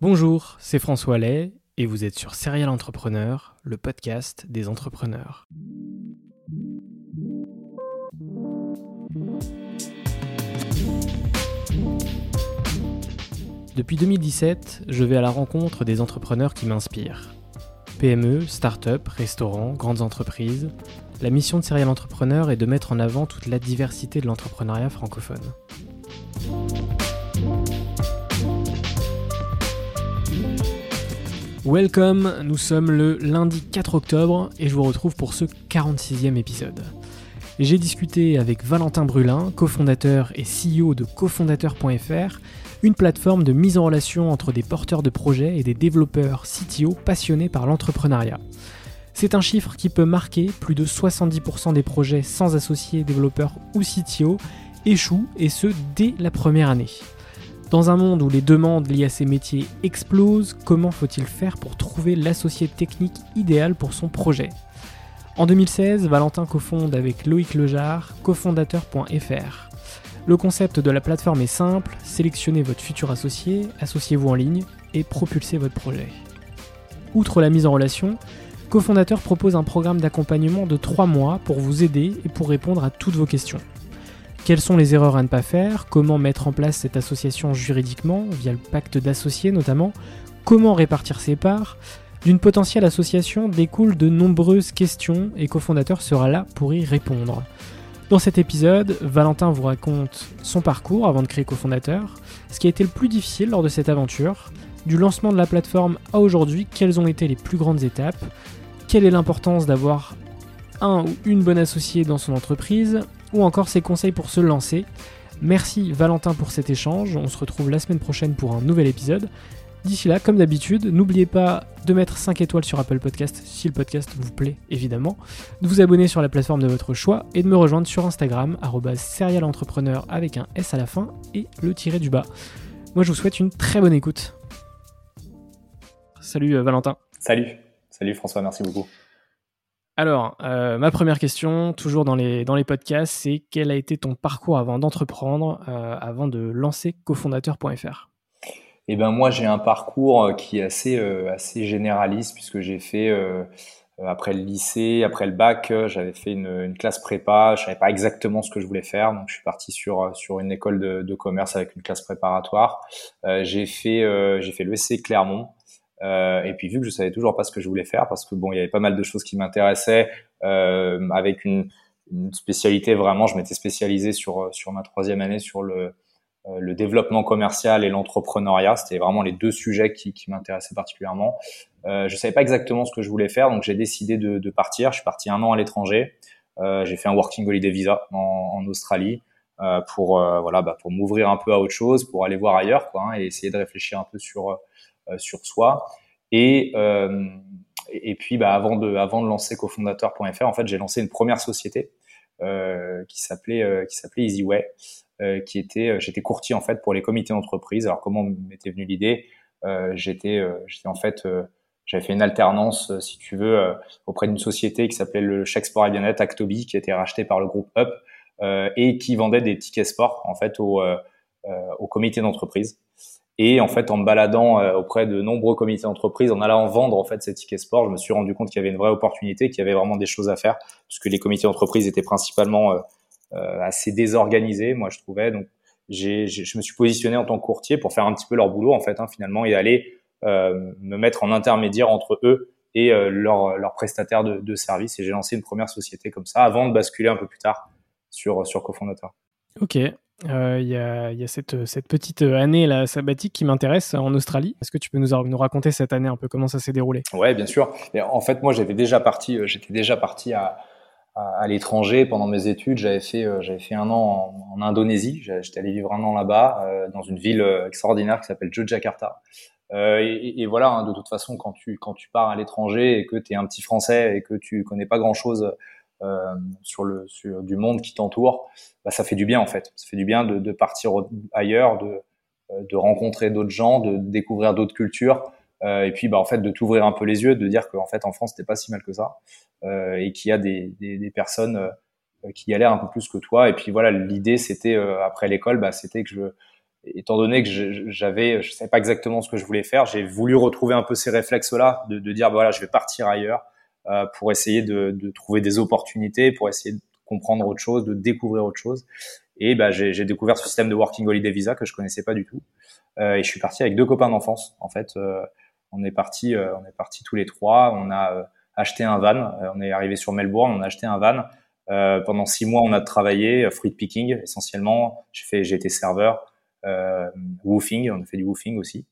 Bonjour, c'est François Lay et vous êtes sur Serial Entrepreneur, le podcast des entrepreneurs. Depuis 2017, je vais à la rencontre des entrepreneurs qui m'inspirent. PME, start-up, restaurants, grandes entreprises. La mission de Serial Entrepreneur est de mettre en avant toute la diversité de l'entrepreneuriat francophone. Welcome, nous sommes le lundi 4 octobre et je vous retrouve pour ce 46e épisode. J'ai discuté avec Valentin Brulin, cofondateur et CEO de cofondateur.fr, une plateforme de mise en relation entre des porteurs de projets et des développeurs CTO passionnés par l'entrepreneuriat. C'est un chiffre qui peut marquer plus de 70% des projets sans associés développeurs ou CTO échouent et ce dès la première année. Dans un monde où les demandes liées à ces métiers explosent, comment faut-il faire pour trouver l'associé technique idéal pour son projet? En 2016, Valentin cofonde avec Loïc Lejar cofondateur.fr. Le concept de la plateforme est simple, sélectionnez votre futur associé, associez-vous en ligne et propulsez votre projet. Outre la mise en relation, Cofondateur propose un programme d'accompagnement de 3 mois pour vous aider et pour répondre à toutes vos questions. Quelles sont les erreurs à ne pas faire? Comment mettre en place cette association juridiquement, via le pacte d'associés notamment? Comment répartir ses parts? D'une potentielle association découlent de nombreuses questions et cofondateur sera là pour y répondre. Dans cet épisode, Valentin vous raconte son parcours avant de créer cofondateur, ce qui a été le plus difficile lors de cette aventure, du lancement de la plateforme à aujourd'hui, quelles ont été les plus grandes étapes, quelle est l'importance d'avoir un ou une bonne associée dans son entreprise, ou encore ses conseils pour se lancer. Merci Valentin pour cet échange, on se retrouve la semaine prochaine pour un nouvel épisode. D'ici là, comme d'habitude, n'oubliez pas de mettre 5 étoiles sur Apple Podcast si le podcast vous plaît évidemment, de vous abonner sur la plateforme de votre choix et de me rejoindre sur Instagram serialentrepreneur avec un S à la fin et le tiré du bas. Moi je vous souhaite une très bonne écoute. Salut euh, Valentin. Salut, salut François, merci beaucoup. Alors, euh, ma première question, toujours dans les, podcasts, c'est quel a été ton parcours avant d'entreprendre, euh, avant de lancer cofondateur.fr Eh ben moi, j'ai un parcours euh, qui est assez, assez généraliste puisque j'ai fait après le lycée, après le bac, j'avais fait une, classe prépa. Je savais pas exactement ce que je voulais faire, donc je suis parti sur sur une école de, commerce avec une classe préparatoire. j'ai fait j'ai fait Clermont. Euh, et puis vu que je savais toujours pas ce que je voulais faire, parce que bon, il y avait pas mal de choses qui m'intéressaient, euh, avec une, une, spécialité vraiment, je m'étais spécialisé sur sur ma troisième année sur le euh, le développement commercial et l'entrepreneuriat. C'était vraiment les deux sujets qui, qui m'intéressaient particulièrement. Euh, je savais pas exactement ce que je voulais faire, donc j'ai décidé de, de, partir. Je suis parti un an à l'étranger. Euh, j'ai fait un working holiday visa en, en Australie euh, pour voilà bah, pour m'ouvrir un peu à autre chose, pour aller voir ailleurs quoi, hein, et essayer de réfléchir un peu sur euh, sur soi. Et, euh, et puis, bah, avant, de, avant de lancer cofondateur.fr, en fait, j'ai lancé une première société euh, qui s'appelait EasyWay, qui était j'étais courtier en fait pour les comités d'entreprise. Alors comment m'était venue l'idée? J'étais en fait j'avais fait une alternance, si tu veux, auprès d'une société qui s'appelait le Chèque Sport et Bien-être Actobi, qui été racheté par le groupe Up et qui vendait des tickets sport en fait au, au comité d'entreprise. Et en fait, en me baladant euh, auprès de nombreux comités d'entreprise, en allant vendre en fait ces tickets sport, je me suis rendu compte qu'il y avait une vraie opportunité, qu'il y avait vraiment des choses à faire, puisque les comités d'entreprise étaient principalement euh, euh, assez désorganisés, moi je trouvais. Donc, j'ai, je me suis positionné en tant que courtier pour faire un petit peu leur boulot en fait, hein, finalement, et aller me mettre en intermédiaire entre eux et leurs leur prestataires de, de services. Et j'ai lancé une première société comme ça, avant de basculer un peu plus tard sur sur cofondateur. Ok, euh, il y, a, cette, petite année la sabbatique qui m'intéresse en Australie. Est-ce que tu peux nous, raconter cette année un peu comment ça s'est déroulé? Ouais, bien sûr. en fait, moi, j'avais déjà parti, euh, j'étais déjà parti à, l'étranger pendant mes études. J'avais fait, euh, un an en, Indonésie. J'étais allé vivre un an là-bas, euh, dans une ville extraordinaire qui s'appelle Yogyakarta. Euh, et, voilà, hein, de toute façon, quand tu pars à l'étranger et que tu es un petit Français et que tu connais pas grand chose euh, sur le sur du monde qui t'entoure, bah, ça fait du bien en fait. Ça fait du bien de, de partir ailleurs, de euh, de rencontrer d'autres gens, de découvrir d'autres cultures. Euh, et puis, bah, en fait, de t'ouvrir un peu les yeux, de dire qu'en fait, en France, c'était pas si mal que ça, euh, et qu'il y a des, des, des personnes euh, qui galèrent un peu plus que toi. Et puis voilà, l'idée, c'était après l'école, bah, c'était que je, étant donné que j'avais, je savais pas exactement ce que je voulais faire, j'ai voulu retrouver un peu ces réflexes-là, de, de dire, bah, voilà, je vais partir ailleurs, pour essayer de, de, trouver des opportunités, pour essayer de comprendre autre chose, de découvrir autre chose. Et bah, j'ai découvert ce système de Working Holiday Visa que je connaissais pas du tout. Euh, et je suis parti avec deux copains d'enfance. En fait, euh, on est parti, euh, on est parti tous les trois. On a euh, acheté un van. on est arrivé sur Melbourne. On a acheté un van. pendant six mois, on a travaillé fruit picking essentiellement. J'ai fait, j'ai été serveur, woofing. On a fait du woofing aussi.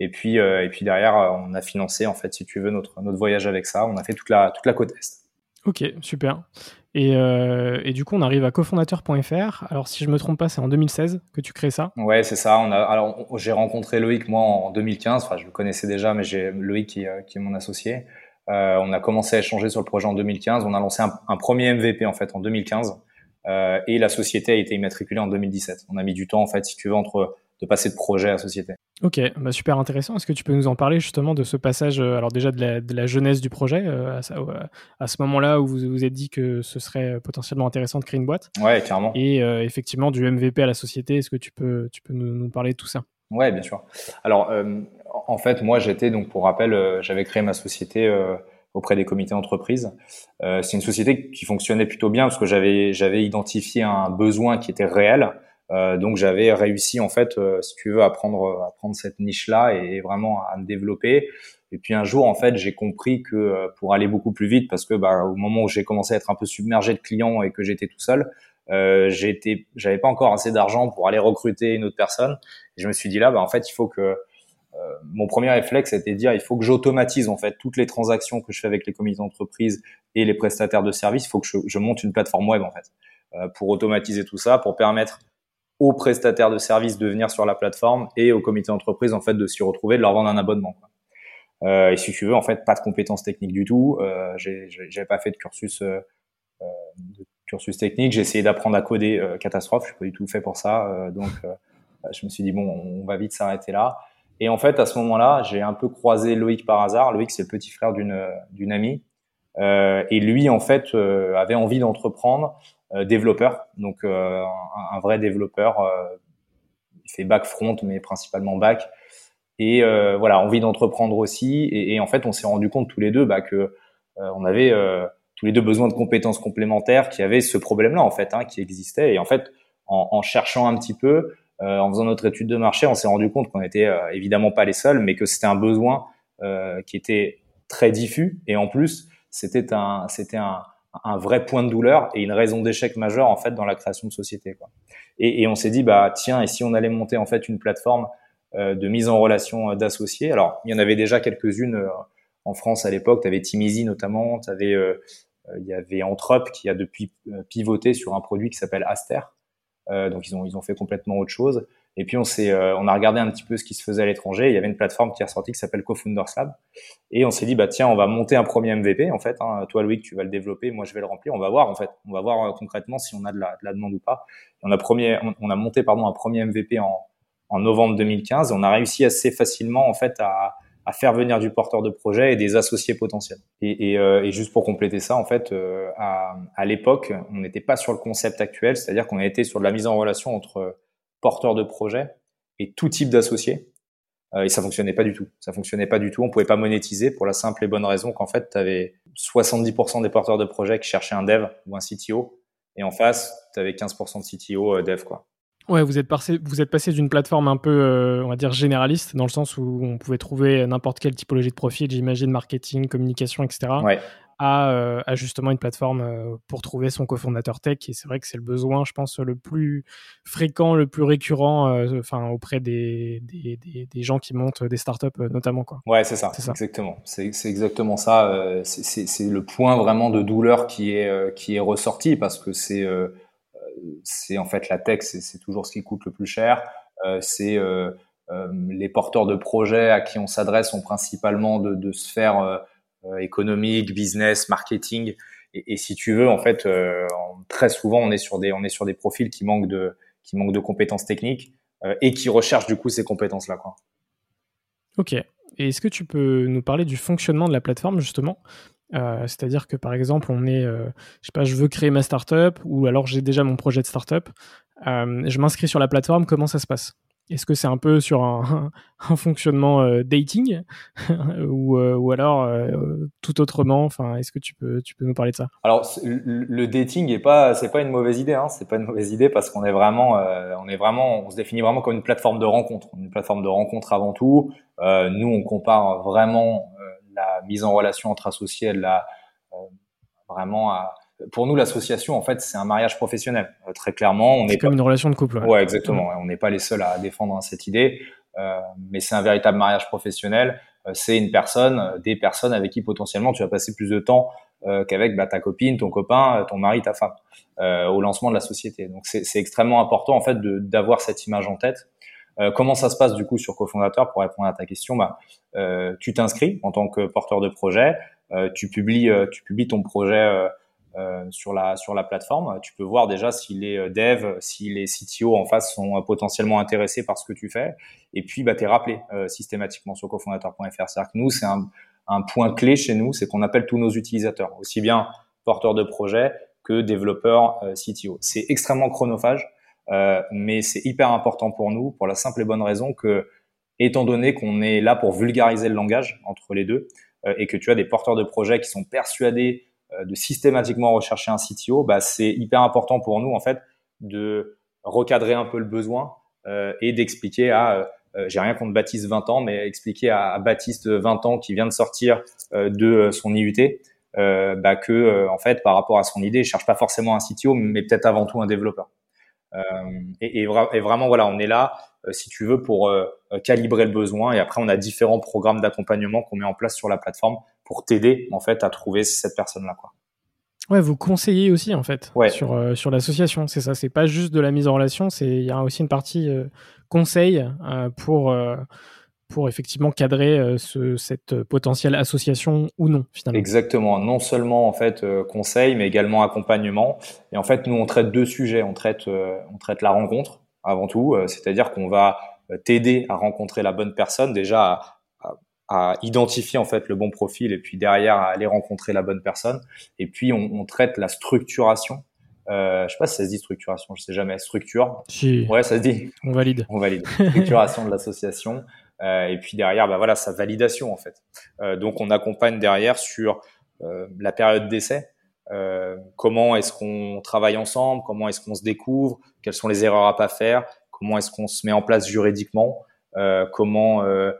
Et puis, euh, et puis derrière, euh, on a financé, en fait, si tu veux, notre, notre voyage avec ça. On a fait toute la, toute la côte Est. Ok, super. Et, euh, et, du coup, on arrive à cofondateur.fr. Alors, si je me trompe pas, c'est en 2016 que tu crées ça Ouais, c'est ça. On a, alors, j'ai rencontré Loïc, moi, en 2015. Enfin, je le connaissais déjà, mais j'ai Loïc qui, qui est mon associé. Euh, on a commencé à échanger sur le projet en 2015. On a lancé un, un premier MVP, en fait, en 2015. Euh, et la société a été immatriculée en 2017. On a mis du temps, en fait, si tu veux, entre de passer de projet à société. Ok, bah super intéressant. Est-ce que tu peux nous en parler justement de ce passage, euh, alors déjà de la, de la, jeunesse du projet, euh, à, à, ce moment-là où vous vous êtes dit que ce serait potentiellement intéressant de créer une boîte? Ouais, clairement. Et euh, effectivement du MVP à la société, est-ce que tu peux, tu peux nous, nous, parler de tout ça? Ouais, bien sûr. Alors, en fait, moi j'étais, donc pour rappel, j'avais créé ma société auprès des comités d'entreprise. C'est une société qui fonctionnait plutôt bien parce que j'avais j'avais identifié un besoin qui était réel. Euh, donc j'avais réussi en fait, euh, si tu veux, à prendre, à prendre cette niche-là et vraiment à me développer. Et puis un jour, en fait, j'ai compris que euh, pour aller beaucoup plus vite, parce que bah, au moment où j'ai commencé à être un peu submergé de clients et que j'étais tout seul, euh, j'étais, j'avais pas encore assez d'argent pour aller recruter une autre personne. Et je me suis dit là, bah, en fait, il faut que euh, mon premier réflexe était de dire, il faut que j'automatise en fait toutes les transactions que je fais avec les comités d'entreprise et les prestataires de services. Il faut que je, je, monte une plateforme web en fait pour automatiser tout ça, pour permettre aux prestataires de services de venir sur la plateforme et au comité d'entreprise en fait de s'y retrouver, de leur vendre un abonnement. Euh, et si tu veux, en fait, pas de compétences techniques du tout. Euh, J'avais pas fait de cursus, euh, euh, de cursus technique. J'ai essayé d'apprendre à coder euh, catastrophe. Je suis pas du tout fait pour ça. Euh, donc, je me suis dit bon, on va vite s'arrêter là. Et en fait, à ce moment-là, j'ai un peu croisé Loïc par hasard. Loïc, c'est le petit frère d'une d'une amie. et lui, en fait, avait envie d'entreprendre euh, développeur, donc euh, un, un, vrai développeur. Euh, il fait back front, mais principalement back. Et voilà, envie d'entreprendre aussi. Et, et, en fait, on s'est rendu compte tous les deux bah, que on avait tous les deux besoin de compétences complémentaires qui avaient ce problème-là en fait, hein, qui existait. Et en fait, en, en cherchant un petit peu, euh, en faisant notre étude de marché, on s'est rendu compte qu'on était euh, évidemment pas les seuls, mais que c'était un besoin euh, qui était très diffus. Et en plus, c'était un, c'était un, un vrai point de douleur et une raison d'échec majeure en fait dans la création de société. Quoi. Et, et on s'est dit bah tiens et si on allait monter en fait une plateforme euh, de mise en relation euh, d'associés? Alors il y en avait déjà quelques-unes euh, en France à l'époque. Tu avais Timizy notamment, tu avais euh, il y avait Antrop qui a depuis pivoté sur un produit qui s'appelle Aster. donc ils ont ils ont fait complètement autre chose. Et puis on s'est, euh, on a regardé un petit peu ce qui se faisait à l'étranger. Il y avait une plateforme qui est ressortie qui s'appelle CoFounders Lab. Et on s'est dit bah tiens, on va monter un premier MVP en fait. Hein. Toi Louis, tu vas le développer, moi je vais le remplir. On va voir en fait. On va voir euh, concrètement si on a de la, de la demande ou pas. on a premier, on, a monté pardon un premier MVP en, en novembre 2015. on a réussi assez facilement en fait à, à faire venir du porteur de projet et des associés potentiels. Et, et, euh, et juste pour compléter ça, en fait, euh, à, à l'époque, on n'était pas sur le concept actuel, c'est-à-dire qu'on été sur de la mise en relation entre porteurs de projet et tout type d'associés. et ça fonctionnait pas du tout. Ça fonctionnait pas du tout. On pouvait pas monétiser pour la simple et bonne raison qu'en fait, tu avais 70% des porteurs de projets qui cherchaient un dev ou un CTO, et en face, tu avais 15% de CTO dev quoi. Ouais, vous êtes passé, vous êtes passé d'une plateforme un peu, on va dire généraliste, dans le sens où on pouvait trouver n'importe quelle typologie de profil, j'imagine marketing, communication, etc., ouais à, euh, justement une plateforme euh, pour trouver son cofondateur tech. Et c'est vrai que c'est le besoin, je pense, le plus fréquent, le plus récurrent euh, enfin, auprès des, des, des, gens qui montent des startups notamment. Quoi. Ouais, c'est ça, ça, exactement. C'est exactement ça. c'est le point vraiment de douleur qui est, qui est ressorti parce que c'est c'est en fait la tech, c'est toujours ce qui coûte le plus cher. c'est les porteurs de projets à qui on s'adresse sont principalement de, de sphères économique, business, marketing. Et, si tu veux, en fait, euh, très souvent, on est sur des, on est sur des profils qui manquent de, qui manquent de compétences techniques euh, et qui recherchent du coup ces compétences-là. Ok. Et est-ce que tu peux nous parler du fonctionnement de la plateforme justement? Euh, C'est-à-dire que par exemple, on est, euh, je sais pas, je veux créer ma startup ou alors j'ai déjà mon projet de startup. Euh, je m'inscris sur la plateforme. Comment ça se passe? Est-ce que c'est un peu sur un, fonctionnement euh, dating ou, euh, ou, alors euh, tout autrement? Enfin, est-ce que tu peux tu peux nous parler de ça? Alors le dating est pas c'est pas une mauvaise idée, hein, c'est pas une mauvaise idée parce qu'on est vraiment on est vraiment on se définit vraiment comme une plateforme de rencontre, une plateforme de rencontre avant tout. nous on compare vraiment la mise en relation entre associés, la vraiment à pour nous, l'association, en fait, c'est un mariage professionnel. Euh, très clairement, on est comme une relation de couple. Ouais, exactement. On n'est pas les seuls à défendre cette idée, euh, mais c'est un véritable mariage professionnel. Euh, c'est une personne, des personnes avec qui potentiellement tu vas passer plus de temps qu'avec bah, ta copine, ton copain, ton mari, ta femme, au lancement de la société. Donc, c'est extrêmement important en fait d'avoir cette image en tête. comment ça se passe du coup sur cofondateur pour répondre à ta question bah, Tu t'inscris en tant que porteur de projet, tu publies, tu publies ton projet euh, sur la sur la plateforme. Tu peux voir déjà si les euh, devs, si les CTO en face sont euh, potentiellement intéressés par ce que tu fais. Et puis, bah, t'es rappelé systématiquement sur cofondateur.fr. C'est-à-dire que nous, c'est un, un point clé chez nous, c'est qu'on appelle tous nos utilisateurs, aussi bien porteurs de projet que développeurs CTO. C'est extrêmement chronophage, euh, mais c'est hyper important pour nous pour la simple et bonne raison que, étant donné qu'on est là pour vulgariser le langage entre les deux, et que tu as des porteurs de projet qui sont persuadés euh, de systématiquement rechercher un CTO, bah, c'est hyper important pour nous en fait de recadrer un peu le besoin euh, et d'expliquer à euh, j'ai rien contre Baptiste 20 ans, mais expliquer à, Baptiste 20 ans qui vient de sortir de son IUT bah, que en fait par rapport à son idée, il cherche pas forcément un CTO, mais peut-être avant tout un développeur. Et, et, vraiment voilà, on est là si tu veux pour calibrer le besoin et après on a différents programmes d'accompagnement qu'on met en place sur la plateforme pour t'aider en fait à trouver cette personne-là. Quoi. Ouais, vous conseillez aussi en fait sur, euh, sur l'association, c'est ça. C'est pas juste de la mise en relation, c'est il y a aussi une partie euh, conseil euh, pour pour effectivement cadrer ce, cette potentielle association ou non finalement. Exactement. Non seulement en fait conseil, mais également accompagnement. Et en fait, nous on traite deux sujets. On traite on traite la rencontre avant tout, c'est-à-dire qu'on va t'aider à rencontrer la bonne personne, déjà à, à identifier en fait le bon profil et puis derrière à aller rencontrer la bonne personne. Et puis on, on traite la structuration. Euh, je sais pas si ça se dit structuration, je sais jamais. Structure. Si. Ouais, ça se dit. On valide. On valide. Structuration de l'association. Euh, et puis derrière, bah voilà, sa validation en fait. Euh, donc on accompagne derrière sur euh, la période d'essai. Euh, comment est-ce qu'on travaille ensemble? Comment est-ce qu'on se découvre? Quelles sont les erreurs à pas faire? Comment est-ce qu'on se met en place juridiquement? Comment euh,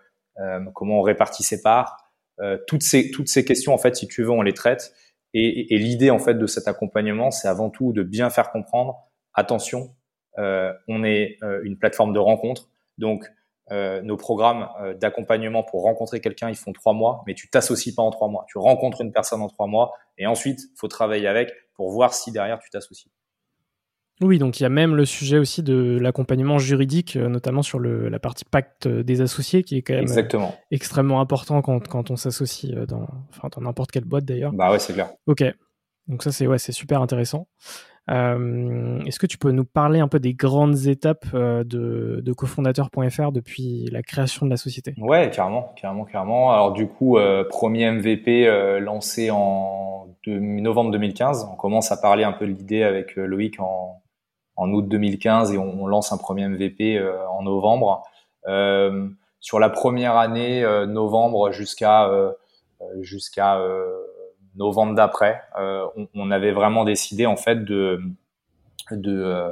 comment on répartit ses parts. Euh, toutes ces toutes ces questions en fait, si tu veux, on les traite. Et, et, l'idée en fait de cet accompagnement, c'est avant tout de bien faire comprendre. Attention, euh, on est une plateforme de rencontre, donc nos programmes d'accompagnement pour rencontrer quelqu'un, ils font trois mois, mais tu t'associes pas en trois mois. Tu rencontres une personne en trois mois, et ensuite, faut travailler avec pour voir si derrière tu t'associes. Oui, donc il y a même le sujet aussi de l'accompagnement juridique, euh, notamment sur le, la partie pacte des associés, qui est quand même euh, Exactement. extrêmement important quand, quand on s'associe euh, dans, enfin, dans n'importe quelle boîte d'ailleurs. Bah ouais, c'est clair. Ok, donc ça c'est ouais, c'est super intéressant. Euh, Est-ce que tu peux nous parler un peu des grandes étapes de, de cofondateur.fr depuis la création de la société? Ouais, carrément, carrément, carrément. Alors du coup, euh, premier MVP euh, lancé en de, novembre 2015. On commence à parler un peu de l'idée avec Loïc en, en août 2015 et on, lance un premier MVP euh, en novembre. Euh, sur la première année, novembre jusqu'à jusqu'à novembre d'après, on, on, avait vraiment décidé en fait de de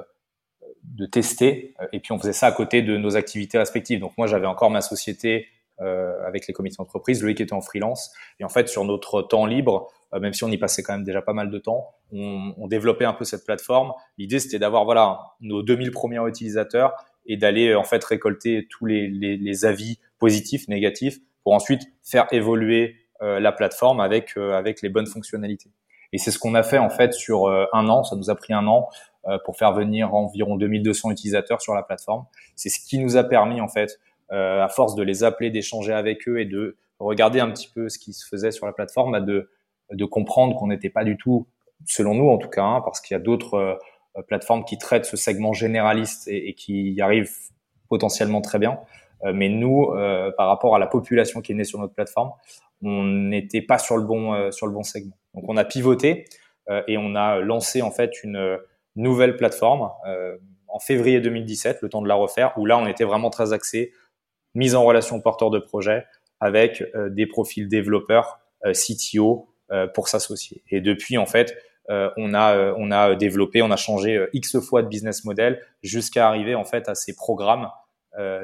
de tester et puis on faisait ça à côté de nos activités respectives. Donc moi j'avais encore ma société euh, avec les comités d'entreprise, Loïc était en freelance et en fait sur notre temps libre, euh, même si on y passait quand même déjà pas mal de temps, on, on développait un peu cette plateforme. L'idée c'était d'avoir voilà nos 2000 premiers utilisateurs et d'aller en fait récolter tous les, les, les, avis positifs, négatifs pour ensuite faire évoluer euh, la plateforme avec avec les bonnes fonctionnalités. Et c'est ce qu'on a fait en fait sur un an. Ça nous a pris un an euh, pour faire venir environ 2200 utilisateurs sur la plateforme. C'est ce qui nous a permis en fait, euh, à force de les appeler, d'échanger avec eux et de regarder un petit peu ce qui se faisait sur la plateforme, bah, de, de comprendre qu'on n'était pas du tout, selon nous en tout cas, hein, parce qu'il y a d'autres euh, plateformes qui traitent ce segment généraliste et, et qui y arrivent potentiellement très bien. mais nous, par rapport à la population qui est née sur notre plateforme, on n'était pas sur le bon sur le bon segment. Donc on a pivoté et on a lancé en fait une nouvelle plateforme euh, en février 2017, le temps de la refaire, où là on était vraiment très axé mise en relation porteur de projet avec euh, des profils développeurs, euh, CTO pour s'associer. Et depuis en fait, on a on a développé, on a changé x fois de business model jusqu'à arriver en fait à ces programmes,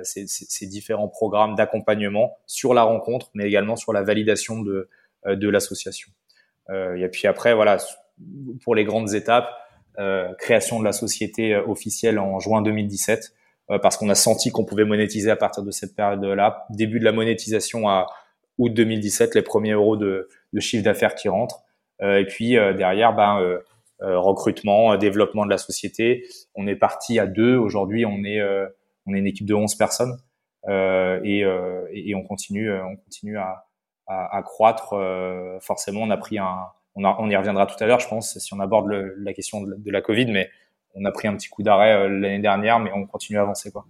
ces, ces, différents programmes d'accompagnement sur la rencontre, mais également sur la validation de de l'association. et puis après voilà pour les grandes étapes euh, création de la société euh, officielle en juin 2017 euh, parce qu'on a senti qu'on pouvait monétiser à partir de cette période-là. Début de la monétisation à août 2017, les premiers euros de, de chiffre d'affaires qui rentrent. et puis derrière, ben, recrutement, développement de la société. On est parti à deux. Aujourd'hui, on est on est une équipe de 11 personnes et, et, on continue on continue à, à, à croître. forcément, on a pris un on, y reviendra tout à l'heure, je pense, si on aborde la question de, la Covid, mais on a pris un petit coup d'arrêt euh, l'année dernière, mais on continue à avancer. Quoi.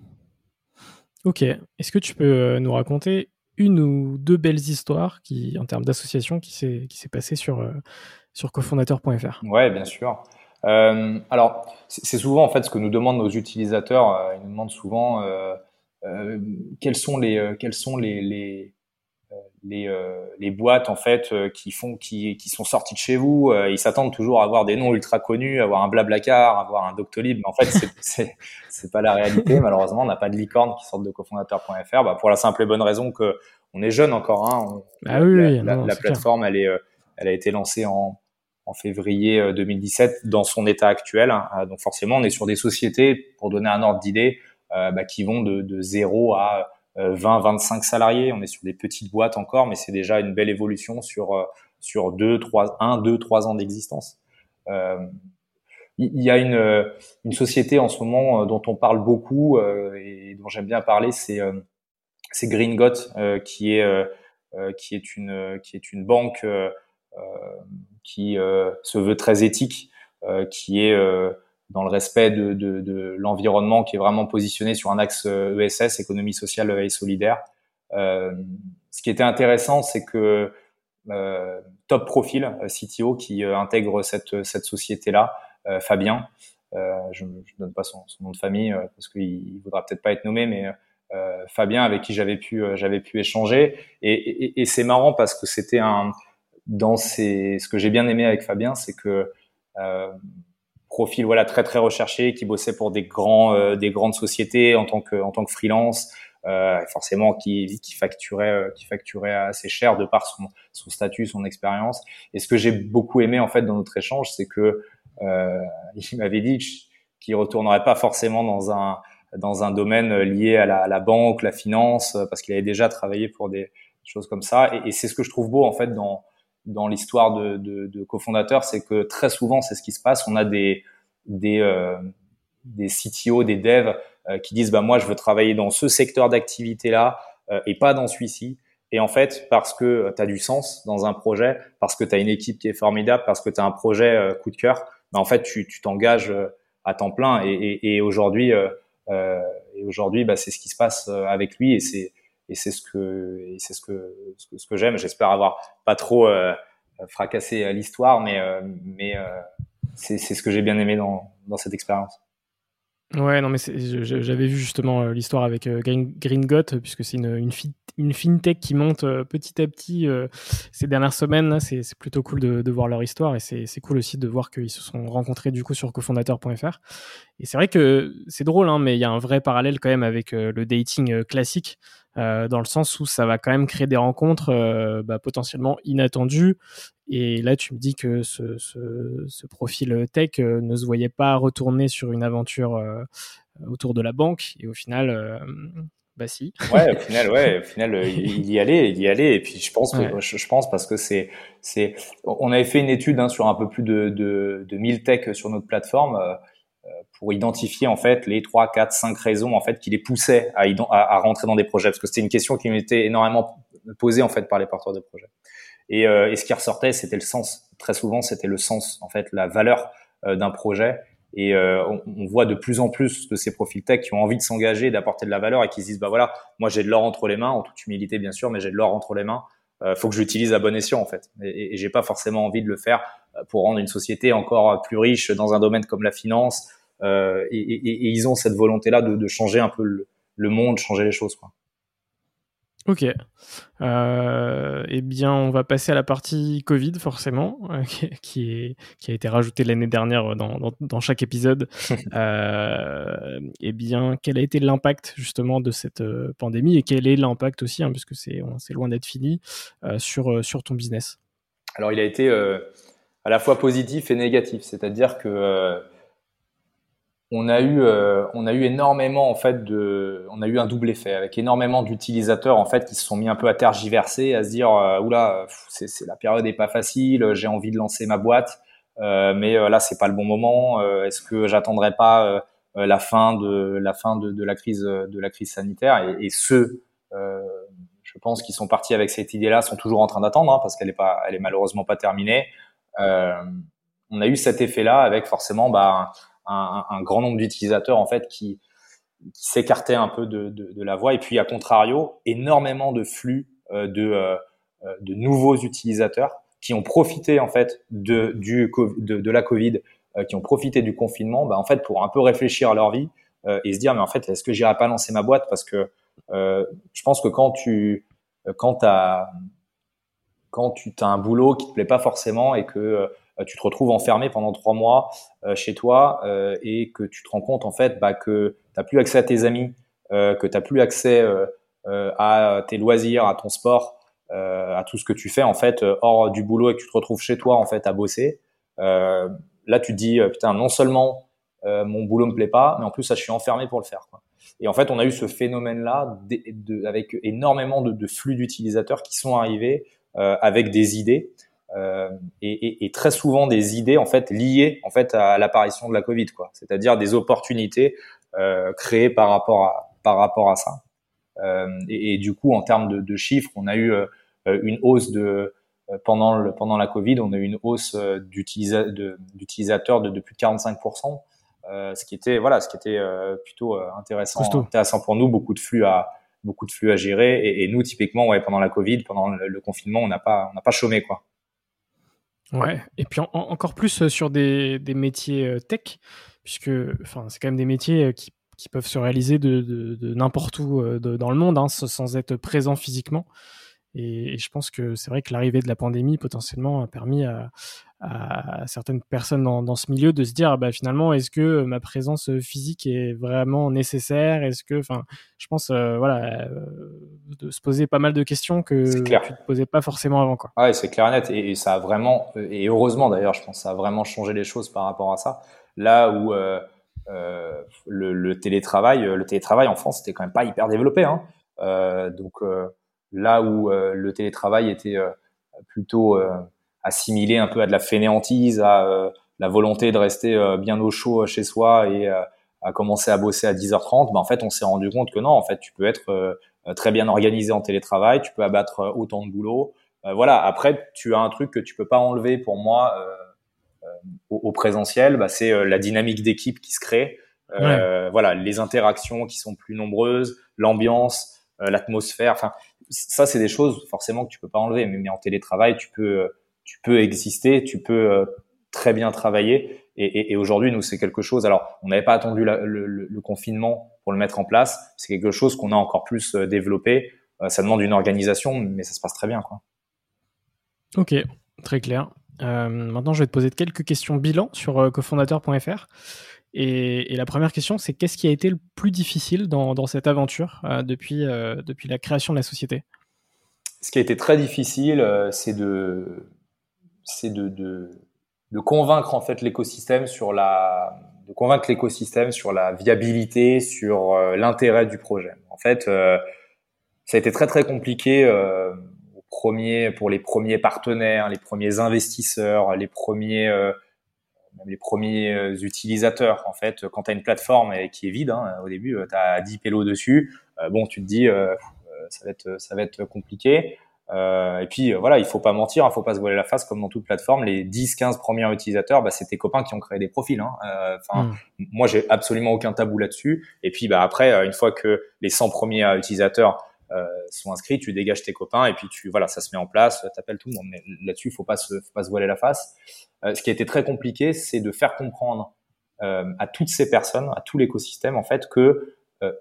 Ok. Est-ce que tu peux euh, nous raconter une ou deux belles histoires qui, en termes d'association qui s'est qui s'est passé sur euh, sur cofondateur.fr Ouais, bien sûr. alors, c'est souvent en fait ce que nous demandent nos utilisateurs. ils nous demandent souvent quels sont les quels sont les, euh, les boîtes en fait euh, qui font qui, qui sont sorties de chez vous, euh, ils s'attendent toujours à avoir des noms ultra connus, avoir un Blablacar, avoir un Doctolib, mais en fait c'est c'est pas la réalité. Malheureusement, on n'a pas de licorne qui sortent de cofondateur.fr, bah, pour la simple et bonne raison que on est jeune encore. Hein, ah oui, la, la, plateforme, elle est elle a été lancée en en février 2017 dans son état actuel. Hein. donc forcément, on est sur des sociétés, pour donner un ordre d'idée, bah, qui vont de, de 0 à 20, euh, 25 salariés. On est sur des petites boîtes encore, mais c'est déjà une belle évolution sur euh, sur deux, trois, un, deux, trois ans d'existence. Euh, il y a une, une société en ce moment dont on parle beaucoup et dont j'aime bien parler, c'est c'est Green qui est qui est une qui est une banque qui se veut très éthique, qui est dans le respect de, de, de l'environnement qui est vraiment positionné sur un axe ESS, euh, e économie sociale et solidaire. Euh, ce qui était intéressant, c'est que euh, top profil euh, CTO qui intègre cette, cette société-là, Fabien, je ne donne pas son, son, nom de famille parce qu'il voudra peut-être pas être nommé, mais Fabien avec qui j'avais pu pu échanger et, et, et c'est marrant parce que c'était un dans ces ce que j'ai bien aimé avec Fabien, c'est que profil voilà très très recherché qui bossait pour des grands euh, des grandes sociétés en tant que en tant que freelance euh, forcément qui qui facturait euh, qui facturait assez cher de par son son statut son expérience. Et ce que j'ai beaucoup aimé en fait dans notre échange c'est que euh, il m'avait dit qu'il retournerait pas forcément dans un dans un domaine lié à la, à la banque la finance parce qu'il avait déjà travaillé pour des choses comme ça. Et, et c'est ce que je trouve beau en fait dans dans l'histoire de, de, de cofondateurs, c'est que très souvent, c'est ce qui se passe. On a des des euh, des CTO, des devs euh, qui disent bah moi je veux travailler dans ce secteur d'activité là euh, et pas dans celui-ci. Et en fait, parce que tu as du sens dans un projet, parce que tu as une équipe qui est formidable, parce que tu as un projet euh, coup de cœur, bah en fait tu t'engages à temps plein. Et, et, et aujourd'hui, euh, aujourd'hui, bah, c'est ce qui se passe avec lui et c'est et c'est ce que c'est ce que ce que, j'aime. J'espère avoir pas trop euh, fracassé l'histoire, mais euh, mais euh, c'est ce que j'ai bien aimé dans dans cette expérience. Ouais, non, mais j'avais vu justement l'histoire avec Green, puisque c'est une, une, une, fintech qui monte petit à petit ces dernières semaines. C'est plutôt cool de, de, voir leur histoire et c'est cool aussi de voir qu'ils se sont rencontrés du coup sur cofondateur.fr. Et c'est vrai que c'est drôle, hein, mais il y a un vrai parallèle quand même avec le dating classique. Euh, dans le sens où ça va quand même créer des rencontres euh, bah, potentiellement inattendues. Et là, tu me dis que ce, ce, ce profil tech euh, ne se voyait pas retourner sur une aventure autour de la banque. Et au final, bah si. ouais, au final, ouais, au final, il y allait, il y allait. Et puis je pense, que, je, pense parce que c'est, c'est, on avait fait une étude hein, sur un peu plus de, de, de 1000 tech sur notre plateforme pour identifier en fait les 3, 4, 5 raisons en fait qui les poussaient à, à, à rentrer dans des projets parce que c'était une question qui m'était énormément posée en fait par les porteurs de projets. Et, euh, et ce qui ressortait, c'était le sens. Très souvent, c'était le sens en fait, la valeur euh, d'un projet. Et euh, on, on, voit de plus en plus de ces profils tech qui ont envie de s'engager, d'apporter de la valeur et qui se disent bah voilà, moi j'ai de l'or entre les mains, en toute humilité bien sûr, mais j'ai de l'or entre les mains. Euh, faut que je l'utilise à bon escient en fait. Et, et j'ai pas forcément envie de le faire pour rendre une société encore plus riche dans un domaine comme la finance, euh, et, et, et, ils ont cette volonté-là de, de, changer un peu le, le, monde, changer les choses. Quoi. Ok. Euh, eh bien, on va passer à la partie Covid, forcément, euh, qui, est, qui a été rajoutée l'année dernière dans, dans, dans, chaque épisode. euh, eh bien, quel a été l'impact justement de cette pandémie et quel est l'impact aussi, hein, puisque c'est loin d'être fini, sur, sur ton business? Alors, il a été à la fois positif et négatif, c'est-à-dire que on a eu euh, on a eu énormément en fait de on a eu un double effet avec énormément d'utilisateurs en fait qui se sont mis un peu à tergiverser à se dire euh, oula c'est c'est la période est pas facile j'ai envie de lancer ma boîte euh, mais là c'est pas le bon moment est-ce que j'attendrai pas la fin de la fin de, de, la crise de la crise sanitaire? Et, et ceux je pense qui sont partis avec cette idée là sont toujours en train d'attendre hein, parce qu'elle est pas elle est malheureusement pas terminée. On a eu cet effet là avec forcément bah un, grand nombre d'utilisateurs en fait qui, qui s'écartaient un peu de, de, de, la voie. Et puis, à contrario, énormément de flux euh, de, euh, de nouveaux utilisateurs qui ont profité en fait de, du, de, la Covid, euh, qui ont profité du confinement, bah, en fait, pour un peu réfléchir à leur vie et se dire, mais en fait, est-ce que j'irai pas lancer ma boîte? Parce que je pense que quand tu quand as quand tu as un boulot qui te plaît pas forcément et que euh, tu te retrouves enfermé pendant trois mois euh, chez toi euh, et que tu te rends compte en fait bah, que tu n'as plus accès à tes amis, que tu n'as plus accès à tes loisirs, à ton sport, à tout ce que tu fais en fait hors du boulot et que tu te retrouves chez toi en fait à bosser. là, tu te dis putain non seulement mon boulot me plaît pas, mais en plus ça je suis enfermé pour le faire. Quoi. Et en fait, on a eu ce phénomène-là avec énormément de, de flux d'utilisateurs qui sont arrivés euh, avec des idées euh, et, et, et, très souvent des idées en fait liées en fait à l'apparition de la Covid, quoi. C'est-à-dire des opportunités euh, créées par rapport à par rapport à ça. Euh, et, et, du coup, en termes de, de, chiffres, on a eu une hausse de pendant le, pendant la Covid, on a eu une hausse d'utilisateurs de, de, plus de 45%, euh, ce qui était voilà, ce qui était plutôt intéressant, intéressant pour nous, beaucoup de flux à beaucoup de flux à gérer. Et, et nous, typiquement, ouais, pendant la Covid, pendant le, le confinement, on n'a pas on n'a pas chômé quoi. Ouais, et puis encore plus euh, sur des, métiers euh, tech, puisque enfin, c'est quand même des métiers euh, qui, qui peuvent se réaliser de, n'importe où dans le monde, hein, sans être présent physiquement. Et, je pense que c'est vrai que l'arrivée de la pandémie potentiellement a permis à, à certaines personnes dans, dans, ce milieu de se dire bah finalement est-ce que ma présence physique est vraiment nécessaire? Est-ce que enfin je pense euh, voilà euh, de se poser pas mal de questions que tu te posais pas forcément avant quoi. Ouais c'est clair et net. Et, ça a vraiment et heureusement d'ailleurs je pense que ça a vraiment changé les choses par rapport à ça. Là où euh, euh le, le, télétravail le télétravail en France c'était quand même pas hyper développé hein. donc là où le télétravail était plutôt assimilé un peu à de la fainéantise, à euh, la volonté de rester euh, bien au chaud chez soi et euh, à commencer à bosser à 10h30, ben en fait, on s'est rendu compte que non, en fait, tu peux être très bien organisé en télétravail, tu peux abattre autant de boulot. voilà. Après, tu as un truc que tu peux pas enlever pour moi au, au, présentiel, bah, c'est la dynamique d'équipe qui se crée. Ouais. Voilà, les interactions qui sont plus nombreuses, l'ambiance, l'atmosphère. Enfin, ça, c'est des choses forcément que tu peux pas enlever. Mais, mais en télétravail, tu peux tu peux exister, tu peux euh, très bien travailler. Et, et, aujourd'hui, nous, c'est quelque chose. Alors, on n'avait pas attendu le, le, confinement pour le mettre en place. C'est quelque chose qu'on a encore plus développé. ça demande une organisation, mais ça se passe très bien, quoi. Ok, très clair. Euh, maintenant, je vais te poser quelques questions bilan sur euh, cofondateur.fr. Et, la première question, c'est qu'est-ce qui a été le plus difficile dans, cette aventure euh, depuis, depuis la création de la société? Ce qui a été très difficile, c'est de, c'est de, de, convaincre en fait l'écosystème sur la, de convaincre l'écosystème sur la viabilité, sur l'intérêt du projet. En fait, ça a été très très compliqué premiers, pour les premiers partenaires, les premiers investisseurs, les premiers, euh, les premiers euh, utilisateurs. En fait, quand tu as une plateforme qui est vide, hein, au début, tu as 10 pélos dessus, euh, bon, tu te dis, ça, va être, ça va être compliqué. Et puis voilà, il faut pas mentir, il faut pas se voiler la face comme dans toute plateforme. Les 10-15 premiers utilisateurs, bah, c'est tes copains qui ont créé des profils. Hein. Enfin, mmh. moi j'ai absolument aucun tabou là-dessus. Et puis bah après, une fois que les 100 premiers utilisateurs euh, sont inscrits, tu dégages tes copains et puis tu voilà, ça se met en place, t'appelles tout le monde. Mais là-dessus, faut pas se, faut pas se voiler la face. Euh, ce qui a été très compliqué, c'est de faire comprendre euh, à toutes ces personnes, à tout l'écosystème en fait, que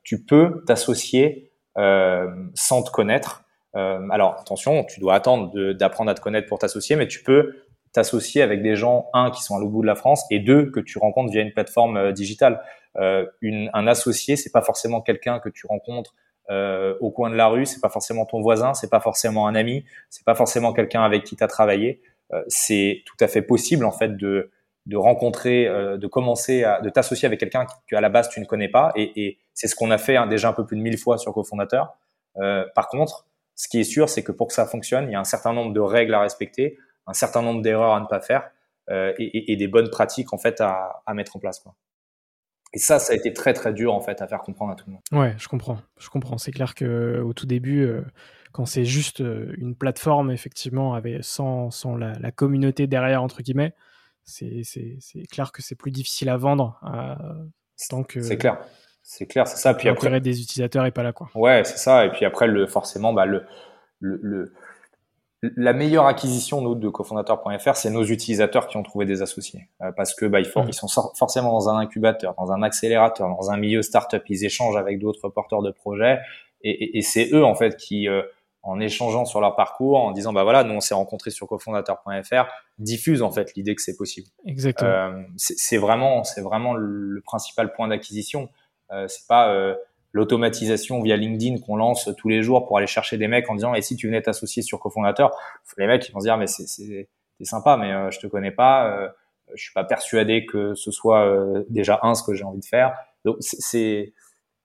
tu peux t'associer sans te connaître. Alors attention, tu dois attendre d'apprendre à te connaître pour t'associer, mais tu peux t'associer avec des gens, un, qui sont à l'autre bout de la France, et deux, que tu rencontres via une plateforme digitale. une, un associé, c'est pas forcément quelqu'un que tu rencontres euh, au coin de la rue, c'est pas forcément ton voisin, c'est pas forcément un ami, c'est pas forcément quelqu'un avec qui tu as travaillé. Euh, c'est tout à fait possible en fait de de rencontrer, euh, de commencer à de t'associer avec quelqu'un que à la base tu ne connais pas, et, et c'est ce qu'on a fait hein, déjà un peu plus de mille fois sur cofondateur. Euh, par contre, ce qui est sûr, c'est que pour que ça fonctionne, il y a un certain nombre de règles à respecter, un certain nombre d'erreurs à ne pas faire, et, et, et, des bonnes pratiques en fait à, à mettre en place. Quoi. Et ça, ça a été très très dur en fait à faire comprendre à tout le monde. Ouais, je comprends. Je comprends. C'est clair que au tout début, euh, quand c'est juste euh, une plateforme, effectivement, avec sans, sans la, la, communauté derrière entre guillemets, c'est clair que c'est plus difficile à vendre. Euh, c'est clair. C'est clair, c'est ça. Puis après, des utilisateurs est pas là quoi. Ouais, c'est ça. Et puis après, le forcément, bah le, le, le la meilleure acquisition nous de cofondateur.fr, c'est nos utilisateurs qui ont trouvé des associés, euh, parce que bah, ils, ils sont forcément dans un incubateur, dans un accélérateur, dans un milieu startup, ils échangent avec d'autres porteurs de projets, et, et, c'est eux en fait qui, euh, en échangeant sur leur parcours, en disant bah voilà, nous on s'est rencontrés sur cofondateur.fr, diffusent en fait l'idée que c'est possible. Exactement. Euh, c'est vraiment, c'est vraiment le, principal point d'acquisition. Euh, c'est pas l'automatisation via LinkedIn qu'on lance tous les jours pour aller chercher des mecs en disant et si tu venais t'associer sur cofondateur? Les mecs ils vont se dire mais c'est sympa mais euh, je te connais pas euh, je suis pas persuadé que ce soit euh, déjà un ce que j'ai envie de faire. Donc c'est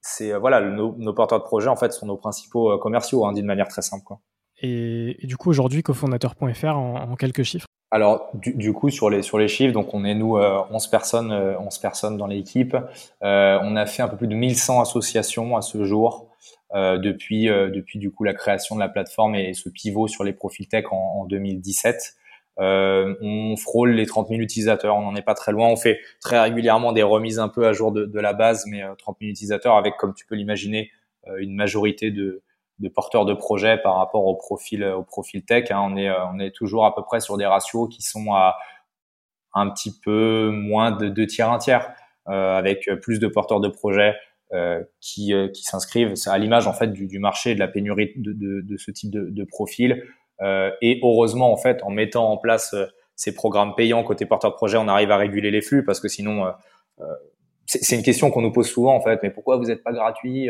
c'est euh, voilà nos, porteurs de projet en fait sont nos principaux commerciaux hein, d'une manière très simple quoi. Et, du coup aujourd'hui cofondateur.fr en quelques chiffres? Alors, du, coup, sur les sur les chiffres, donc on est nous euh, 11 personnes, euh, 11 personnes dans l'équipe. Euh, on a fait un peu plus de 1100 associations à ce jour euh, depuis euh, depuis du coup la création de la plateforme et ce pivot sur les profils tech en, en 2017. on frôle les 30 000 utilisateurs, on n'en est pas très loin. On fait très régulièrement des remises un peu à jour de, de la base, mais 30 000 utilisateurs avec, comme tu peux l'imaginer, une majorité de de porteurs de projets par rapport au profil au profil tech. Hein. On est on est toujours à peu près sur des ratios qui sont à un petit peu moins de deux tiers un tiers, euh, avec plus de porteurs de projets euh, qui euh, qui s'inscrivent. C'est à l'image en fait du, du, marché de la pénurie de, de, de ce type de, de profil. Euh, et heureusement en fait en mettant en place euh, ces programmes payants côté porteur de projet, on arrive à réguler les flux parce que sinon c'est une question qu'on nous pose souvent en fait. Mais pourquoi vous n'êtes pas gratuit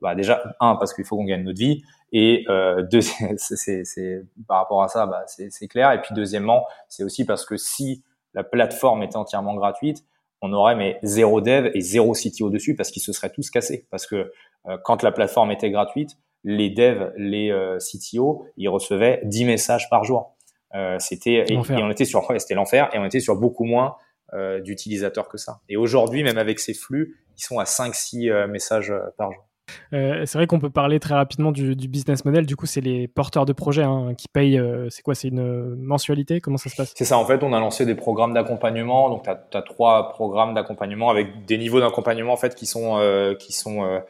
bah déjà un parce qu'il faut qu'on gagne notre vie et euh, deux c'est par rapport à ça bah, c'est clair. Et puis deuxièmement c'est aussi parce que si la plateforme était entièrement gratuite on aurait mais zéro dev et zéro CTO dessus parce qu'ils se seraient tous cassés. Parce que euh, quand la plateforme était gratuite les devs les euh, CTO ils recevaient 10 messages par jour. Euh, c'était et, on était sur c'était l'enfer et on était sur beaucoup moins euh, d'utilisateurs que ça. Et aujourd'hui même avec ces flux ils sont à 5 6 messages par jour euh, c'est vrai qu'on peut parler très rapidement du, business model. Du coup, c'est les porteurs de projets hein, qui payent. Euh, c'est quoi C'est une mensualité? Comment ça se passe? C'est ça. En fait, on a lancé des programmes d'accompagnement. Donc, tu as, trois programmes d'accompagnement avec des niveaux d'accompagnement en fait qui sont euh, qui sont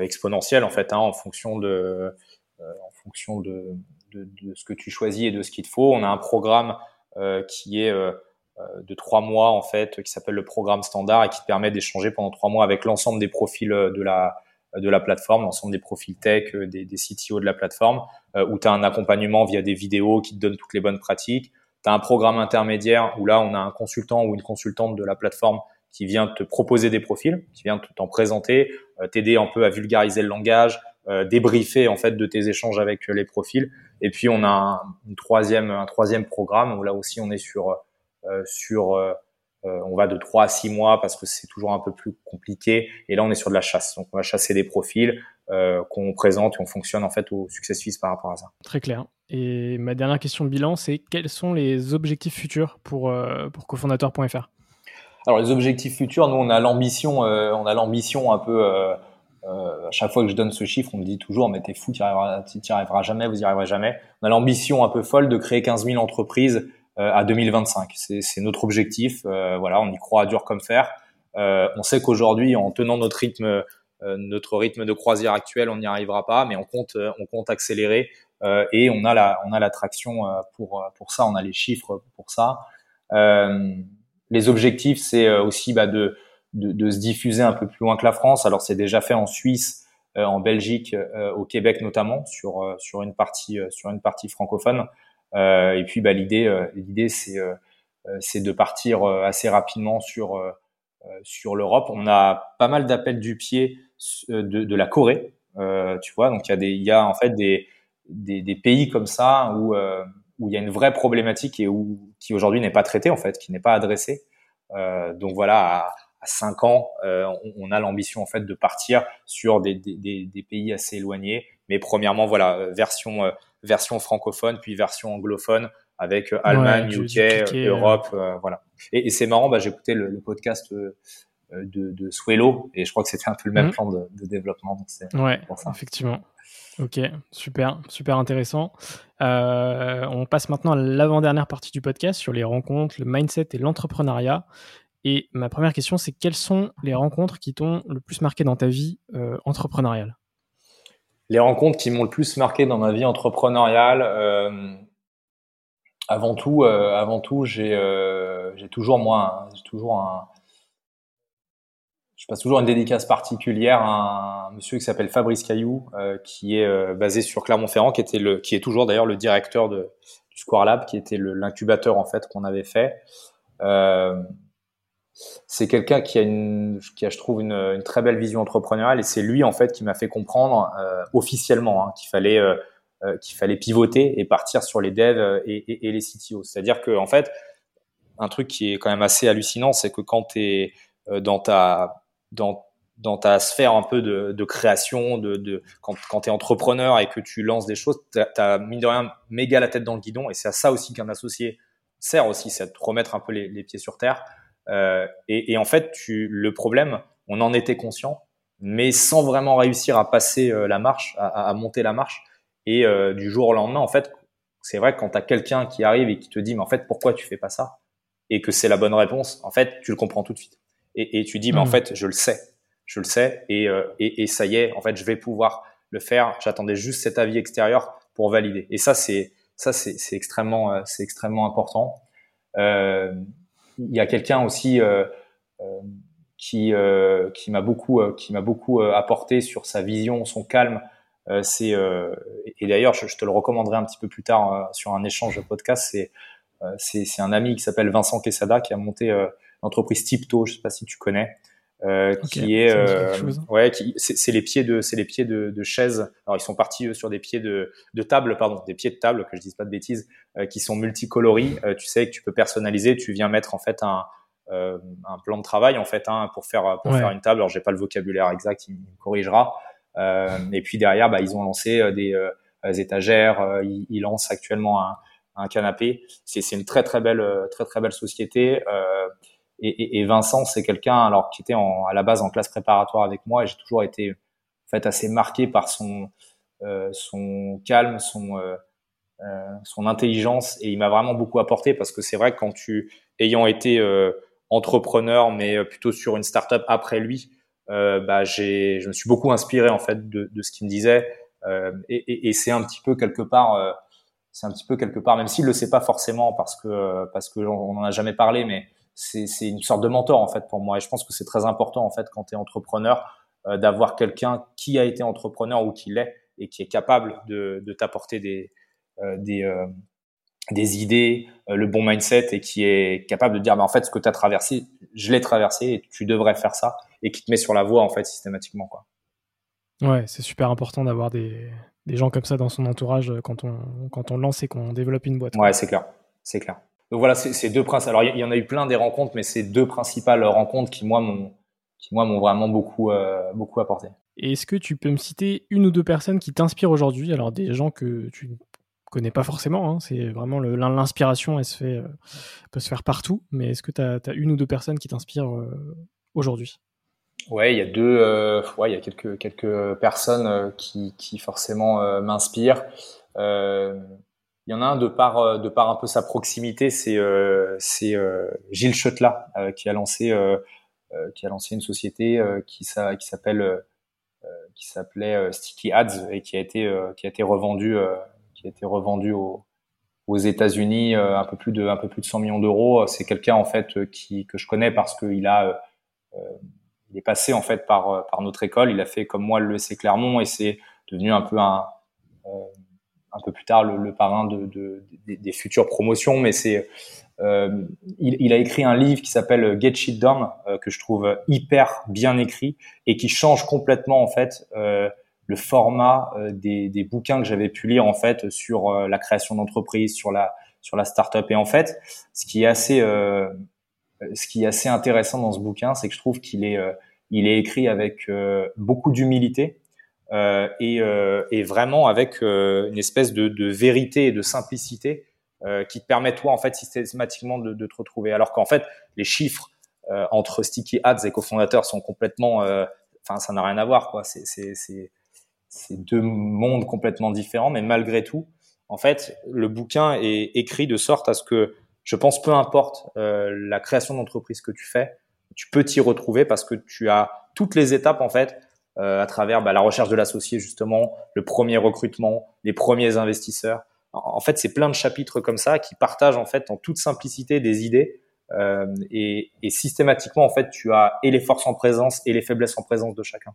exponentiels en fait hein, en fonction de en fonction de, de, ce que tu choisis et de ce qu'il te faut. On a un programme qui est de trois mois en fait, qui s'appelle le programme standard et qui te permet d'échanger pendant trois mois avec l'ensemble des profils de la de la plateforme, l'ensemble des profils tech, des, des CTO de la plateforme, où tu as un accompagnement via des vidéos qui te donnent toutes les bonnes pratiques. Tu as un programme intermédiaire où là, on a un consultant ou une consultante de la plateforme qui vient te proposer des profils, qui vient t'en présenter, t'aider un peu à vulgariser le langage, euh, débriefer en fait de tes échanges avec euh, les profils. Et puis on a un, troisième, un troisième programme où là aussi on est sur euh, sur on va de 3 à 6 mois parce que c'est toujours un peu plus compliqué. Et là, on est sur de la chasse. Donc, on va chasser des profils euh, qu'on présente et on fonctionne en fait au success fees par rapport à ça. Très clair. Et ma dernière question de bilan, c'est quels sont les objectifs futurs pour, euh, pour cofondateur.fr Alors, les objectifs futurs, nous, on a l'ambition, euh, on a l'ambition un peu euh, à chaque fois que je donne ce chiffre, on me dit toujours, mais t'es fou, tu n'y arriveras, jamais, vous y arriverez jamais. On a l'ambition un peu folle de créer 15 000 entreprises euh, à 2025. C'est notre objectif. Euh, voilà, on y croit à dur comme fer. Euh, on sait qu'aujourd'hui, en tenant notre rythme, notre rythme de croisière actuel, on n'y arrivera pas, mais on compte, on compte accélérer et on a la, on a l'attraction pour pour ça. On a les chiffres pour ça. les objectifs, c'est aussi bah, de de, de, se diffuser un peu plus loin que la France. Alors c'est déjà fait en Suisse, euh, en Belgique, euh, au Québec notamment, sur euh, sur une partie sur une partie francophone. Et puis bah, l'idée l'idée c'est c'est de partir assez rapidement sur sur l'Europe. On a pas mal d'appels du pied de, de la Corée, tu vois. Donc il y a des il y a en fait des des, des pays comme ça où où il y a une vraie problématique et où qui aujourd'hui n'est pas traitée en fait, qui n'est pas adressée. Euh, donc voilà, à 5 ans, euh, on, a l'ambition en fait de partir sur des, des, des, pays assez éloignés. Mais premièrement, voilà, euh, version euh, version francophone, puis version anglophone avec Allemagne, UK, Europe, voilà. Et, et c'est marrant, bah, j'ai écouté le, podcast de, de Swello et je crois que c'était un peu le même mhm. plan de, de développement. Donc ouais, pour ça. effectivement. Ok, super, super intéressant. Euh, on passe maintenant à l'avant-dernière partie du podcast sur les rencontres, le mindset et l'entrepreneuriat. Et ma première question, c'est quelles sont les rencontres qui t'ont le plus marqué dans ta vie euh, entrepreneuriale? Les rencontres qui m'ont le plus marqué dans ma vie entrepreneuriale, euh, avant tout, euh, avant tout, j'ai toujours moi, j'ai toujours un, je passe toujours une dédicace particulière à un monsieur qui s'appelle Fabrice Caillou, qui est basé sur Clermont-Ferrand, qui était le, qui est toujours d'ailleurs le directeur de, du Square Lab, qui était l'incubateur en fait qu'on avait fait. C'est quelqu'un qui a une, qui a, je trouve, une, très belle vision entrepreneuriale et c'est lui en fait qui m'a fait comprendre euh, officiellement hein, qu'il fallait euh, euh, qu'il fallait pivoter et partir sur les devs et, les CTO. C'est-à-dire que en fait, un truc qui est quand même assez hallucinant, c'est que quand tu es dans ta dans dans ta sphère un peu de, de création, de, de quand, quand tu es entrepreneur et que tu lances des choses, tu as, mine de rien méga la tête dans le guidon et c'est à ça aussi qu'un associé sert aussi, c'est à te remettre un peu les pieds sur terre. Euh, et, et, en fait, tu, le problème, on en était conscient, mais sans vraiment réussir à passer euh, la marche, à, à, monter la marche. Et euh, du jour au lendemain, en fait, c'est vrai que quand tu as quelqu'un qui arrive et qui te dit, mais en fait, pourquoi tu fais pas ça? Et que c'est la bonne réponse, en fait, tu le comprends tout de suite. Et, et tu dis, mais en mmh. fait, je le sais, je le sais, et, euh, et, et, ça y est, en fait, je vais pouvoir le faire. J'attendais juste cet avis extérieur pour valider. Et ça, c'est ça, c'est extrêmement, euh, c'est extrêmement important. Euh, il y a quelqu'un aussi euh, euh, qui euh, qui m'a beaucoup qui m'a beaucoup apporté sur sa vision, son calme. c'est et d'ailleurs je, te le recommanderai un petit peu plus tard sur un échange de podcast. C'est c'est un ami qui s'appelle Vincent Quesada qui a monté l'entreprise Tipto. Je sais pas si tu connais. Euh, qui est euh, ouais qui c'est les pieds de c'est les pieds de, de chaises alors ils sont partis sur des pieds de de table pardon des pieds de table que je dise pas de bêtises euh, qui sont multicoloris. Tu sais que tu peux personnaliser tu viens mettre en fait un un plan de travail en fait hein, pour faire pour faire une table. Alors j'ai pas le vocabulaire exact il, me corrigera. Et puis derrière bah ils ont lancé des, étagères. Ils, ils, lancent actuellement un un canapé. C'est c'est une très très belle très très belle société. Euh, et, Vincent, c'est quelqu'un alors qui était à la base en classe préparatoire avec moi et j'ai toujours été en fait assez marqué par son euh, calme, son euh, euh, son intelligence et il m'a vraiment beaucoup apporté parce que c'est vrai que quand tu ayant été entrepreneur mais plutôt sur une startup après lui, bah j'ai je me suis beaucoup inspiré en fait de, ce qu'il me disait et, c'est un petit peu quelque part c'est un petit peu quelque part, même s'il le sait pas forcément parce que parce que on en a jamais parlé, mais c'est une sorte de mentor en fait pour moi. Et je pense que c'est très important en fait quand tu es entrepreneur euh, d'avoir quelqu'un qui a été entrepreneur ou qui l'est et qui est capable de, de t'apporter des euh, des euh, des idées, le bon mindset et qui est capable de dire mais en fait ce que tu as traversé, je l'ai traversé et tu devrais faire ça et qui te met sur la voie en fait systématiquement quoi. Ouais, c'est super important d'avoir des, des gens comme ça dans son entourage quand on, quand on lance et qu'on développe une boîte. Ouais, c'est clair. C'est clair. Donc voilà, c'est deux principes. Alors, il y, en a eu plein des rencontres, mais c'est deux principales rencontres qui, moi, m'ont qui moi m'ont vraiment beaucoup euh, beaucoup apporté. Et est-ce que tu peux me citer une ou deux personnes qui t'inspirent aujourd'hui? Alors des gens que tu ne connais pas forcément, hein, c'est vraiment l'inspiration, elle se fait euh, peut se faire partout. Mais est-ce que tu as, as, une ou deux personnes qui t'inspirent aujourd'hui? Ouais, il y a deux, euh, ouais, il y a quelques quelques personnes euh, qui, qui forcément euh, m'inspirent. Euh, il y en a un de par de par un peu sa proximité, c'est c'est Gilles Chotla qui a lancé qui a lancé une société qui ça qui s'appelle qui s'appelait Sticky Ads et qui a été qui a été revendu qui a été revendu aux aux États-Unis un peu plus de un peu plus de 100 millions d'euros. C'est quelqu'un en fait qui que je connais parce qu'il a il est passé en fait par, euh, par notre école. Il a fait comme moi le l'EC Clermont et c'est devenu un peu un, euh, un peu plus tard le, le parrain de, de, des, futures promotions. Mais c'est, euh, il, il, a écrit un livre qui s'appelle Get Shit Done euh, que je trouve hyper bien écrit et qui change complètement en fait euh, le format des, des, bouquins que j'avais pu lire en fait sur la création d'entreprise, sur la sur la startup. Et en fait, ce qui est assez ce qui est assez intéressant dans ce bouquin, c'est que je trouve qu'il est, euh, il est écrit avec euh, beaucoup d'humilité euh, et, et, vraiment avec une espèce de, vérité et de simplicité qui te permet toi en fait systématiquement de, te retrouver. Alors qu'en fait, les chiffres entre Sticky Ads et cofondateurs sont complètement, enfin ça n'a rien à voir quoi. C'est deux mondes complètement différents, mais malgré tout, en fait, le bouquin est écrit de sorte à ce que je pense peu importe euh, la création d'entreprise que tu fais, tu peux t'y retrouver parce que tu as toutes les étapes en fait euh, à travers bah, la recherche de l'associé justement, le premier recrutement, les premiers investisseurs. En, fait, c'est plein de chapitres comme ça qui partagent en fait en toute simplicité des idées euh, et, et, systématiquement en fait tu as et les forces en présence et les faiblesses en présence de chacun.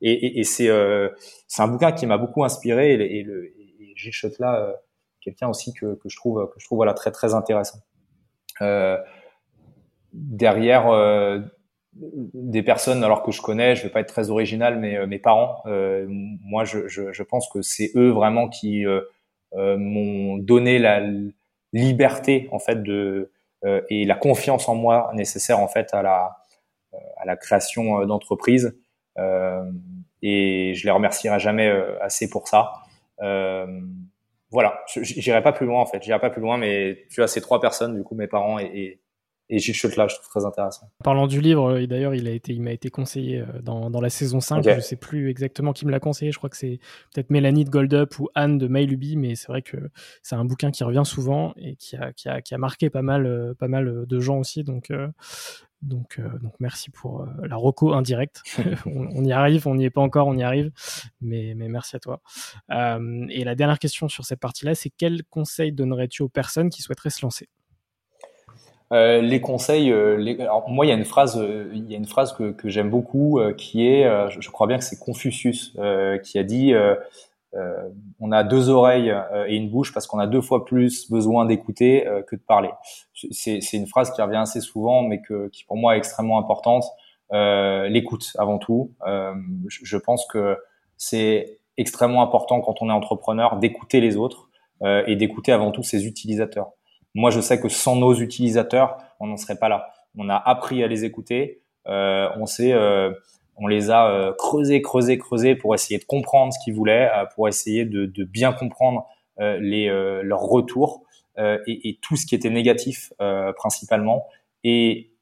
Et, et, et c'est euh, c'est un bouquin qui m'a beaucoup inspiré et, le, Gilles Chotla euh, quelqu'un aussi que, que, je trouve que je trouve voilà très très intéressant. Euh, derrière euh, des personnes alors que je connais, je vais pas être très original, mais euh, mes parents, euh, moi je, je, je, pense que c'est eux vraiment qui m'ont donné la liberté en fait de et la confiance en moi nécessaire en fait à la à la création d'entreprise. Et je les remercierai jamais assez pour ça. Euh, voilà, j'irai pas plus loin en fait, j'irai pas plus loin, mais tu as ces trois personnes, du coup mes parents et, et, et Gilles Chutla, je trouve très intéressant. Parlant du livre, euh, et d'ailleurs il a été, il m'a été conseillé euh, dans, dans la saison 5, je sais plus exactement qui me l'a conseillé, je crois que c'est peut-être Mélanie de Gold Up ou Anne de Mailubi, mais c'est vrai que c'est un bouquin qui revient souvent et qui a, qui a, qui a marqué pas mal, euh, pas mal de gens aussi, donc donc, euh, donc merci pour euh, la reco indirecte. on, on, y arrive, on n'y est pas encore, on y arrive, mais, mais merci à toi. Euh, et la dernière question sur cette partie-là, c'est quel conseil donnerais-tu aux personnes qui souhaiteraient se lancer? Euh, les conseils, les... Alors, moi il y a une phrase, il y a une phrase que, que j'aime beaucoup, qui est, je, je, crois bien que c'est Confucius qui a dit euh, on a deux oreilles euh, et une bouche parce qu'on a deux fois plus besoin d'écouter euh, que de parler. C'est, une phrase qui revient assez souvent, mais que, qui pour moi est extrêmement importante. L'écoute avant tout. je pense que c'est extrêmement important quand on est entrepreneur d'écouter les autres et d'écouter avant tout ses utilisateurs. Moi, je sais que sans nos utilisateurs, on n'en serait pas là. On a appris à les écouter. on sait on les a euh, creusés, creusés, creusés pour essayer de comprendre ce qu'ils voulaient, euh, pour essayer de, de bien comprendre euh, les, leurs retours et, et, tout ce qui était négatif principalement. Et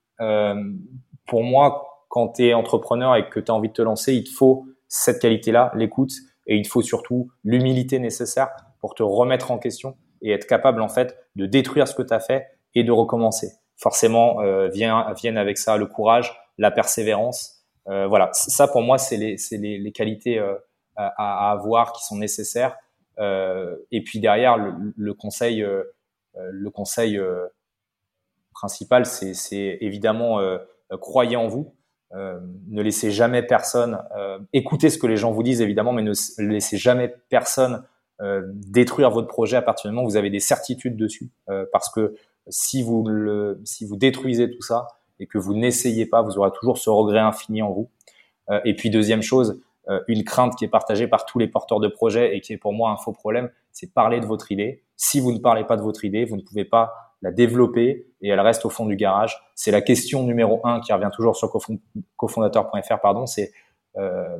pour moi, quand tu es entrepreneur et que tu as envie de te lancer, il te faut cette qualité-là, l'écoute, et il te faut surtout l'humilité nécessaire pour te remettre en question et être capable en fait de détruire ce que tu as fait et de recommencer. Forcément, euh, viennent avec ça le courage, la persévérance euh, voilà, ça pour moi, c'est les, les, les, qualités euh, à, à, avoir qui sont nécessaires. et puis derrière, le, conseil, le conseil principal, c'est évidemment croyez en vous. ne laissez jamais personne écoutez ce que les gens vous disent évidemment, mais ne laissez jamais personne détruire votre projet à partir du moment où vous avez des certitudes dessus, parce que si vous le, si vous détruisez tout ça et que vous n'essayez pas, vous aurez toujours ce regret infini en vous. Euh, et puis deuxième chose, euh, une crainte qui est partagée par tous les porteurs de projets et qui est pour moi un faux problème, c'est parler de votre idée. Si vous ne parlez pas de votre idée, vous ne pouvez pas la développer et elle reste au fond du garage. C'est la question numéro un qui revient toujours sur cofondateur.fr, pardon. C'est euh,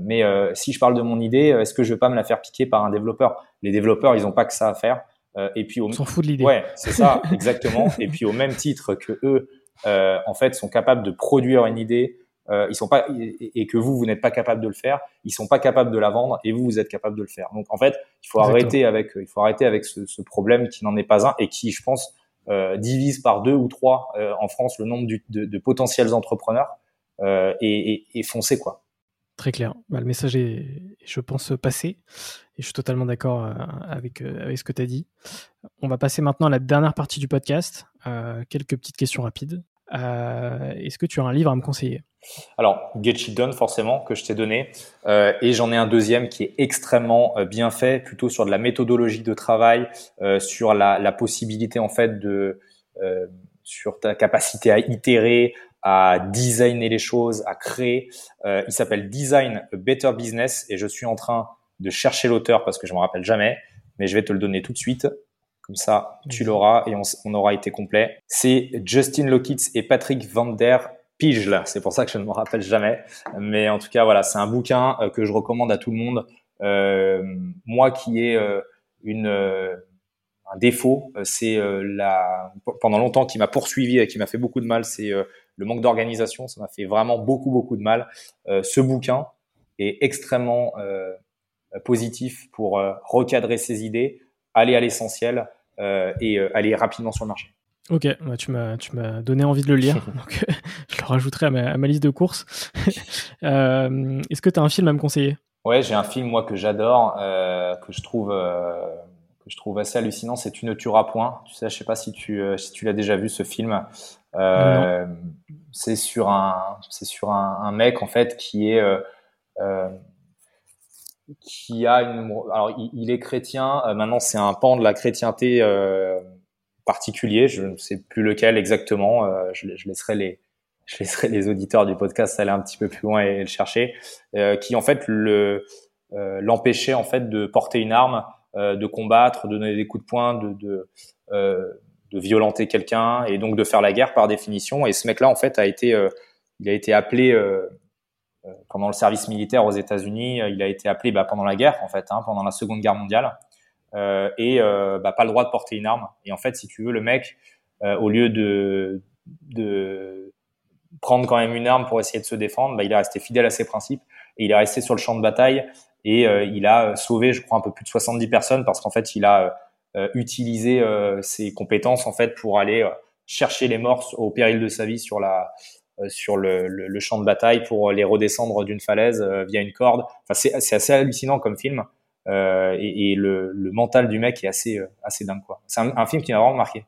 mais euh, si je parle de mon idée, est-ce que je vais pas me la faire piquer par un développeur? Les développeurs, ils n'ont pas que ça à faire. Euh, et puis, on s'en fout de l'idée. Ouais, c'est ça, exactement. et puis au même titre que eux, euh, en fait, sont capables de produire une idée, euh, ils sont pas et, que vous, vous n'êtes pas capable de le faire, ils sont pas capables de la vendre et vous, vous êtes capable de le faire. Donc en fait, il faut arrêter avec, il faut arrêter avec ce, ce problème qui n'en est pas un et qui, je pense, euh, divise par deux ou trois euh, en France le nombre du, de, de, potentiels entrepreneurs euh, et, et, et foncer quoi. Très clair. Bah, le message est, je pense, passé. Et je suis totalement d'accord euh, avec, euh, avec ce que tu as dit. On va passer maintenant à la dernière partie du podcast. Euh, quelques petites questions rapides. Est-ce que tu as un livre à me conseiller? Alors, Get It Done, forcément, que je t'ai donné. et j'en ai un deuxième qui est extrêmement bien fait, plutôt sur de la méthodologie de travail, sur la, la, possibilité, en fait, de... sur ta capacité à itérer, à designer les choses, à créer. il s'appelle Design a Better Business et je suis en train de chercher l'auteur parce que je me rappelle jamais, mais je vais te le donner tout de suite. Comme ça, tu l'auras et on, aura été complet. C'est Justin Lokitz et Patrick Van Der Pijl. C'est pour ça que je ne me rappelle jamais. Mais en tout cas, voilà, c'est un bouquin euh, que je recommande à tout le monde. Euh, moi qui ai euh, une un défaut, c'est la pendant longtemps qui m'a poursuivi et qui m'a fait beaucoup de mal, c'est le manque d'organisation. Ça m'a fait vraiment beaucoup beaucoup de mal. ce bouquin est extrêmement euh, positif pour euh, recadrer ses idées, aller à l'essentiel euh, et aller rapidement sur le marché. Ok, bah, tu m'as tu m'as donné envie de le lire, donc je le rajouterai à ma, liste de courses. Est-ce que tu as un film à me conseiller? Ouais, j'ai un film moi que j'adore, que je trouve que je trouve assez hallucinant. C'est Tu ne tueras point. Tu sais, je sais pas si tu si tu l'as déjà vu ce film. C'est sur un c'est sur un, un, mec en fait qui est qui a une. Alors, il, est chrétien. Euh, maintenant, c'est un pan de la chrétienté euh, particulier. Je ne sais plus lequel exactement. Euh, je, je, laisserai les je laisserai les auditeurs du podcast aller un petit peu plus loin et, le chercher. Euh, qui en fait le euh, l'empêchait en fait de porter une arme, de combattre, de donner des coups de poing, de de, de violenter quelqu'un et donc de faire la guerre par définition. Et ce mec-là, en fait, a été il a été appelé euh, pendant le service militaire aux États-Unis, euh, il a été appelé bah, pendant la guerre, en fait, hein, pendant la Seconde Guerre mondiale, euh, et bah, pas le droit de porter une arme. Et en fait, si tu veux, le mec, au lieu de, de prendre quand même une arme pour essayer de se défendre, bah, il est resté fidèle à ses principes et il est resté sur le champ de bataille et il a sauvé, je crois, un peu plus de 70 personnes parce qu'en fait, il a utilisé ses compétences en fait pour aller chercher les morts au péril de sa vie sur la euh, sur le, le, champ de bataille pour les redescendre d'une falaise euh, via une corde. Enfin, c'est assez hallucinant comme film. Euh, et, et le, le, mental du mec est assez, assez dingue. quoi. C'est un, un, film qui m'a vraiment marqué.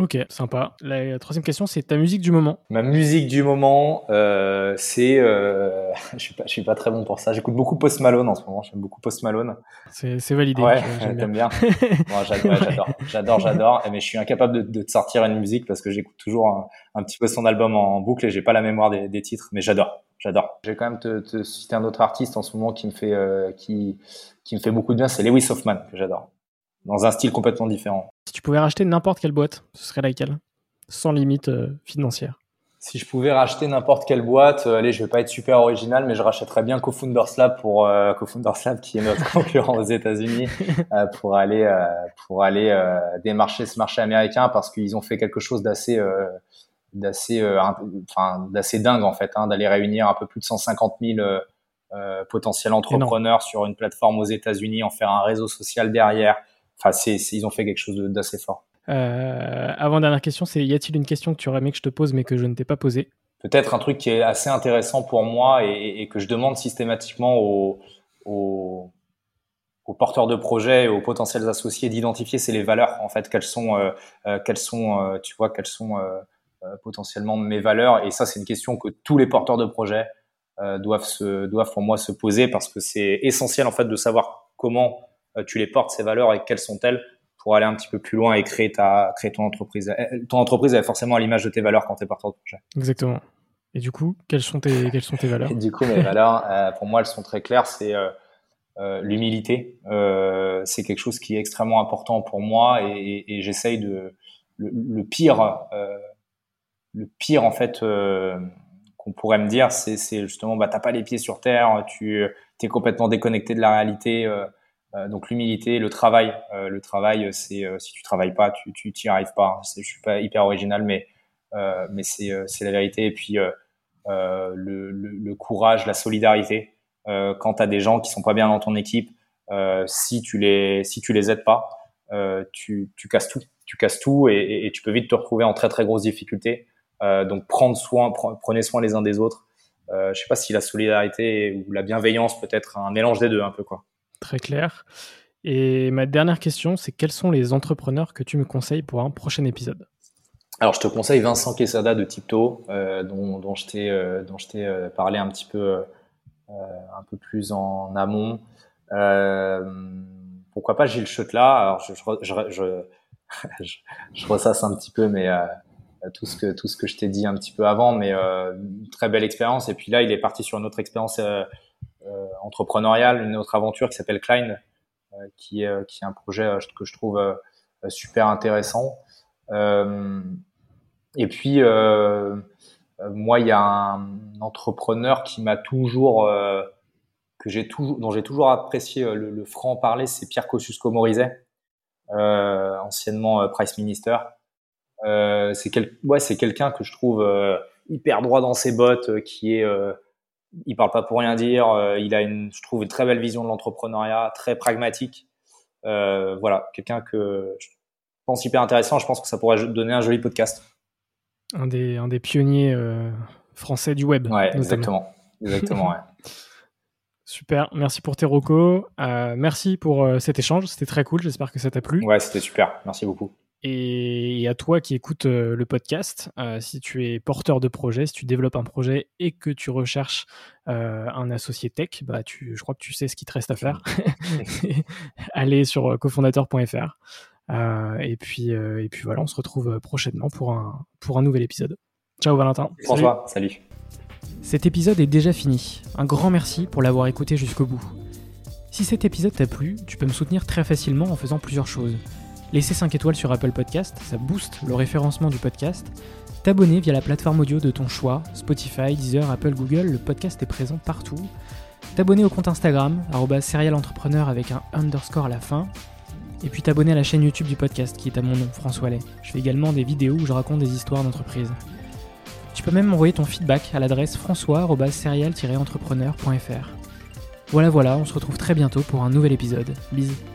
Ok, sympa. La troisième question, c'est ta musique du moment. Ma musique du moment, euh, c'est, euh, je suis pas, je suis pas très bon pour ça. J'écoute beaucoup Post Malone en ce moment. J'aime beaucoup Post Malone. C'est validé. Ouais, j'aime bien. Moi, j'adore, j'adore, j'adore. Mais je suis incapable de, de, te sortir une musique parce que j'écoute toujours un, un, petit peu son album en, boucle et j'ai pas la mémoire des, des titres. Mais j'adore, j'adore. Je vais quand même te, te, citer un autre artiste en ce moment qui me fait, euh, qui, qui me fait beaucoup de bien. C'est Lewis Hoffman que j'adore dans un style complètement différent. Si tu pouvais racheter n'importe quelle boîte, ce serait laquelle? Sans limite euh, financière. Si je pouvais racheter n'importe quelle boîte, euh, allez, je vais pas être super original, mais je rachèterais bien CoFounders Lab pour euh, CoFounders Lab qui est notre concurrent aux États-Unis euh, pour aller pour aller démarcher ce marché américain parce qu'ils ont fait quelque chose d'assez d'assez enfin d'assez dingue en fait, hein, d'aller réunir un peu plus de 150 000 potentiels entrepreneurs sur une plateforme aux États-Unis, en faire un réseau social derrière, Enfin, c'est, ils ont fait quelque chose d'assez fort. Euh, avant dernière question, c'est y a-t-il une question que tu aurais aimé que je te pose mais que je ne t'ai pas posée? Peut-être un truc qui est assez intéressant pour moi et, et que je demande systématiquement aux, aux, aux aux porteurs de projets, aux potentiels associés d'identifier c'est les valeurs en fait, quelles sont, quelles sont, tu vois, quelles sont potentiellement mes valeurs. Et ça, c'est une question que tous les porteurs de projets doivent se, doivent pour moi se poser parce que c'est essentiel en fait de savoir comment tu les portes ces valeurs et quelles sont-elles pour aller un petit peu plus loin et créer ta créer ton entreprise? Ton entreprise est forcément à l'image de tes valeurs quand tu es porteur de projet. Exactement. Et du coup, quelles sont tes, quelles sont tes valeurs? Du coup, mes valeurs, euh, pour moi, elles sont très claires. C'est euh, euh, l'humilité. Euh, c'est quelque chose qui est extrêmement important pour moi et, et, et j'essaye de le, le pire, euh, le pire en fait qu'on pourrait me dire, c'est justement, bah t'as pas les pieds sur terre, tu es complètement déconnecté de la réalité. Donc l'humilité, le travail. le travail, c'est si tu travailles pas, tu tu t'y arrives pas. Je suis pas hyper original, mais mais c'est c'est la vérité. Et puis euh, le, le, courage, la solidarité. Euh, quand tu as des gens qui sont pas bien dans ton équipe, euh, si tu les si tu les aides pas, tu, tu casses tout, tu casses tout et, et, tu peux vite te retrouver en très très grosses difficultés. donc prendre soin, prenez soin les uns des autres. Euh, je sais pas si la solidarité ou la bienveillance peut être un mélange des deux un peu quoi. Très clair. Et ma dernière question, c'est quels sont les entrepreneurs que tu me conseilles pour un prochain épisode? Alors, je te conseille Vincent Quesada de Tipto, euh, dont, dont, je t'ai euh, euh, parlé un petit peu un peu plus en amont. pourquoi pas Gilles Chutla Alors, je, je, je, ressasse un petit peu, mais tout ce que tout ce que je t'ai dit un petit peu avant, mais très belle expérience. Et puis là, il est parti sur une autre expérience entrepreneuriale, une autre aventure qui s'appelle Klein, qui est qui est un projet que je trouve super intéressant. Euh, et puis, euh, moi, il y a un entrepreneur qui m'a toujours, euh, que j'ai toujours, dont j'ai toujours apprécié le, franc parler, c'est Pierre Kosciusko-Morizet, anciennement Price Minister. c'est quel, ouais, c'est quelqu'un que je trouve hyper droit dans ses bottes, qui est il parle pas pour rien dire. il a une, je trouve, une très belle vision de l'entrepreneuriat, très pragmatique. Euh, voilà, quelqu'un que pense hyper intéressant. Je pense que ça pourrait donner un joli podcast. Un des, un des pionniers euh, français du web. Ouais, exactement. Exactement, ouais. Super, merci pour tes recos. Euh, merci pour euh, cet échange, c'était très cool, j'espère que ça t'a plu. Ouais, c'était super, merci beaucoup. Et à toi qui écoutes le podcast, si tu es porteur de projet, si tu développes un projet et que tu recherches un associé tech, bah tu, je crois que tu sais ce qu'il te reste à faire. Allez sur cofondateur.fr. Euh, et, puis, euh, et puis voilà, on se retrouve prochainement pour un, pour un nouvel épisode. Ciao Valentin. François, salut. Cet épisode est déjà fini. Un grand merci pour l'avoir écouté jusqu'au bout. Si cet épisode t'a plu, tu peux me soutenir très facilement en faisant plusieurs choses. Laisser 5 étoiles sur Apple Podcast, ça booste le référencement du podcast. T'abonner via la plateforme audio de ton choix, Spotify, Deezer, Apple, Google, le podcast est présent partout. T'abonner au compte Instagram, serialentrepreneur avec un underscore à la fin et puis t'abonner à la chaîne YouTube du podcast qui est à mon nom, François Lay. Je fais également des vidéos où je raconte des histoires d'entreprise. Tu peux même m'envoyer ton feedback à l'adresse françois-serial-entrepreneur.fr. Voilà voilà, on se retrouve très bientôt pour un nouvel épisode. Bisous.